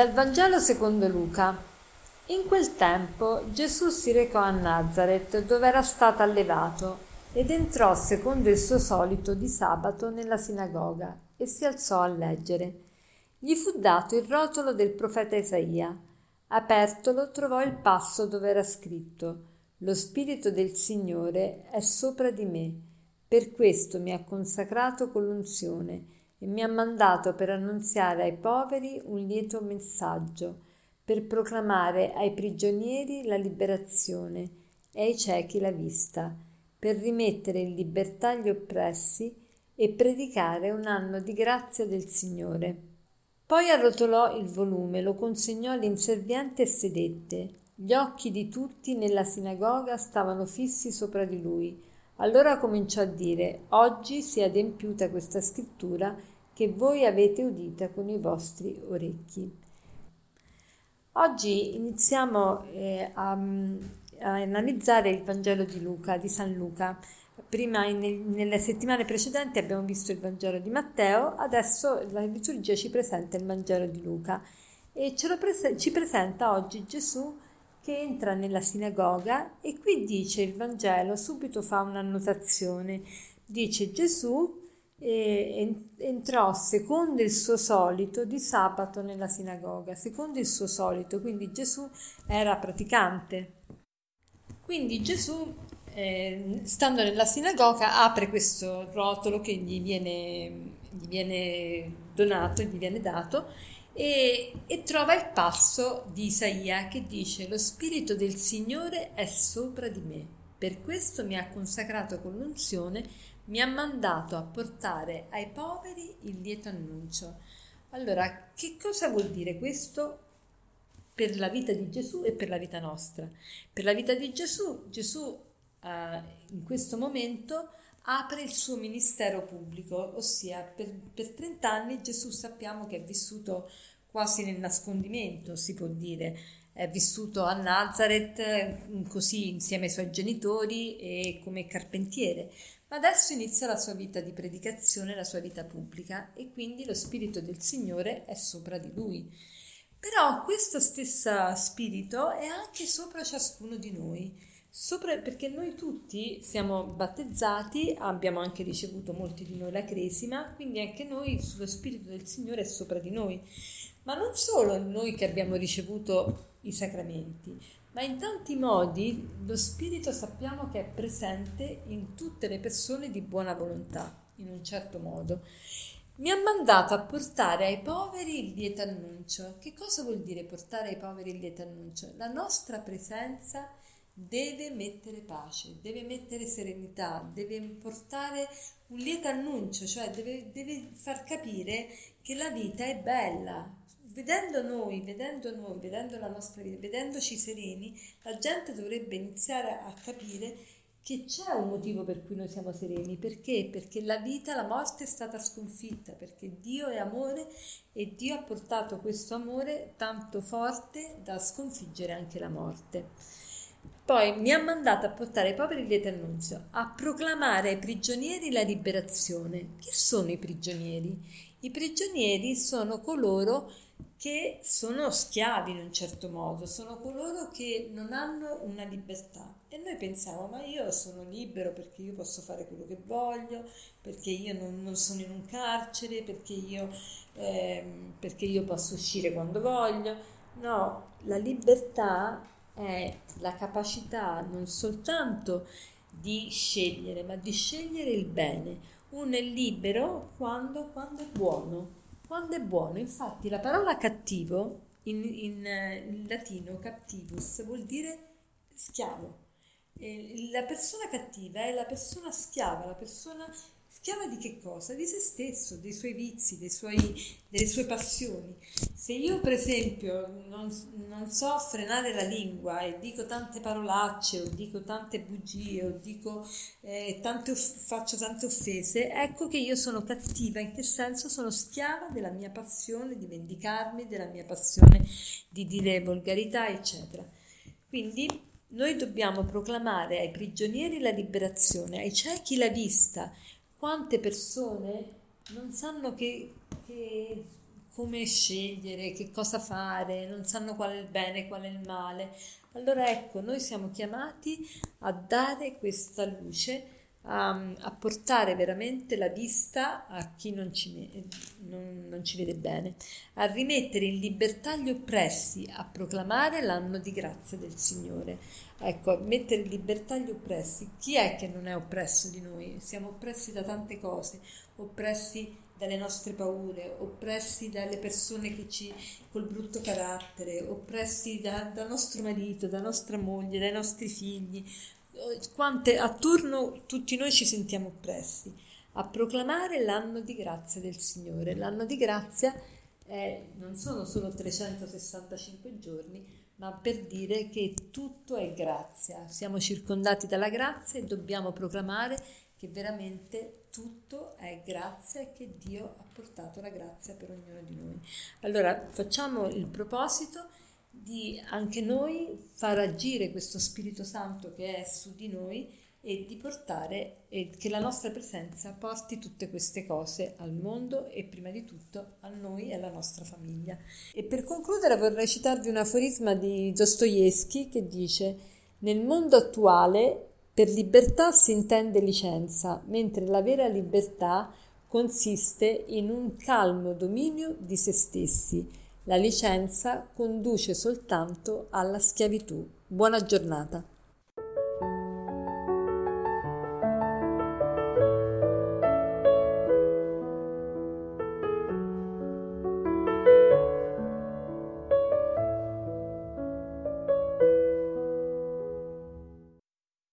Dal Vangelo secondo Luca. In quel tempo Gesù si recò a Nazareth, dove era stato allevato, ed entrò secondo il suo solito di sabato nella sinagoga e si alzò a leggere. Gli fu dato il rotolo del profeta Isaia. Apertolo trovò il passo dove era scritto Lo Spirito del Signore è sopra di me, per questo mi ha consacrato con l'unzione e mi ha mandato per annunziare ai poveri un lieto messaggio, per proclamare ai prigionieri la liberazione e ai ciechi la vista, per rimettere in libertà gli oppressi e predicare un anno di grazia del Signore. Poi arrotolò il volume, lo consegnò all'inserviente e sedette. Gli occhi di tutti nella sinagoga stavano fissi sopra di lui. Allora cominciò a dire: Oggi si è adempiuta questa scrittura che voi avete udita con i vostri orecchi. Oggi iniziamo eh, a, a, analizzare il Vangelo di Luca, di San Luca. Prima, in, nelle settimane precedenti, abbiamo visto il Vangelo di Matteo, adesso la liturgia ci presenta il Vangelo di Luca e prese- ci presenta oggi Gesù che entra nella sinagoga e qui dice il Vangelo, subito fa un'annotazione, dice Gesù e entrò secondo il suo solito di sabato nella sinagoga, secondo il suo solito, quindi Gesù era praticante. Quindi Gesù, eh, stando nella sinagoga, apre questo rotolo che gli viene, gli viene donato, gli viene dato, e, e trova il passo di Isaia che dice lo Spirito del Signore è sopra di me, per questo mi ha consacrato con l'unzione mi ha mandato a portare ai poveri il lieto annuncio. Allora, che cosa vuol dire questo per la vita di Gesù e per la vita nostra? Per la vita di Gesù, Gesù eh, in questo momento apre il suo ministero pubblico, ossia per, per 30 anni Gesù sappiamo che è vissuto quasi nel nascondimento, si può dire. È vissuto a Nazareth così insieme ai suoi genitori e come carpentiere. Ma adesso inizia la sua vita di predicazione, la sua vita pubblica e quindi lo Spirito del Signore è sopra di lui. Però questo stesso Spirito è anche sopra ciascuno di noi, sopra, perché noi tutti siamo battezzati, abbiamo anche ricevuto molti di noi la cresima, quindi anche noi, lo Spirito del Signore è sopra di noi. Ma non solo noi che abbiamo ricevuto i sacramenti, ma in tanti modi lo Spirito sappiamo che è presente in tutte le persone di buona volontà, in un certo modo. Mi ha mandato a portare ai poveri il lieto annuncio. Che cosa vuol dire portare ai poveri il lieto annuncio? La nostra presenza deve mettere pace, deve mettere serenità, deve portare un lieto annuncio, cioè deve, deve far capire che la vita è bella, vedendo noi, vedendo noi, vedendo la nostra vita, vedendoci sereni, la gente dovrebbe iniziare a capire che c'è un motivo per cui noi siamo sereni. Perché? Perché la vita, la morte è stata sconfitta, perché Dio è amore e Dio ha portato questo amore tanto forte da sconfiggere anche la morte. Poi mi ha mandato a portare ai poveri lieto annunzio, a proclamare ai prigionieri la liberazione. Chi sono i prigionieri? I prigionieri sono coloro che sono schiavi in un certo modo, sono coloro che non hanno una libertà. E noi pensiamo, ma io sono libero perché io posso fare quello che voglio, perché io non, non sono in un carcere, perché io, eh, perché io posso uscire quando voglio. No, la libertà è la capacità non soltanto di scegliere, ma di scegliere il bene. Uno è libero quando, quando è buono quando è buono. Infatti la parola cattivo in, in, in latino captivus vuol dire schiavo. E la persona cattiva è la persona schiava, la persona Schiava di che cosa? Di se stesso, dei suoi vizi, suoi, delle sue passioni. Se io, per esempio, non, non, so frenare la lingua e dico tante parolacce, o dico tante bugie, o dico, eh, tante faccio tante offese, ecco che io sono cattiva. In che senso? Sono schiava della mia passione di vendicarmi, della mia passione di dire volgarità, eccetera. Quindi noi dobbiamo proclamare ai prigionieri la liberazione, ai ciechi la vista, quante persone non sanno che, che come scegliere, che cosa fare, non sanno qual è il bene, qual è il male. Allora ecco, noi siamo chiamati a dare questa luce a, a, portare veramente la vista a chi non ci, non, non ci, vede bene, a rimettere in libertà gli oppressi, a proclamare l'anno di grazia del Signore. Ecco, mettere in libertà gli oppressi. Chi è che non è oppresso di noi? Siamo oppressi da tante cose, oppressi dalle nostre paure, oppressi dalle persone che ci col brutto carattere, oppressi da, dal nostro marito, da nostra moglie, dai nostri figli, quante attorno tutti noi ci sentiamo oppressi, a proclamare l'anno di grazia del Signore. L'anno di grazia è, non sono solo 365 giorni, ma per dire che tutto è grazia. Siamo circondati dalla grazia e dobbiamo proclamare che veramente tutto è grazia e che Dio ha portato la grazia per ognuno di noi. Allora facciamo il proposito di anche noi far agire questo Spirito Santo che è su di noi e di portare e che la nostra presenza porti tutte queste cose al mondo e prima di tutto a noi e alla nostra famiglia. E per concludere vorrei citarvi un aforisma di Dostoevsky che dice nel mondo attuale per libertà si intende licenza, mentre la vera libertà consiste in un calmo dominio di se stessi la licenza conduce soltanto alla schiavitù. Buona giornata.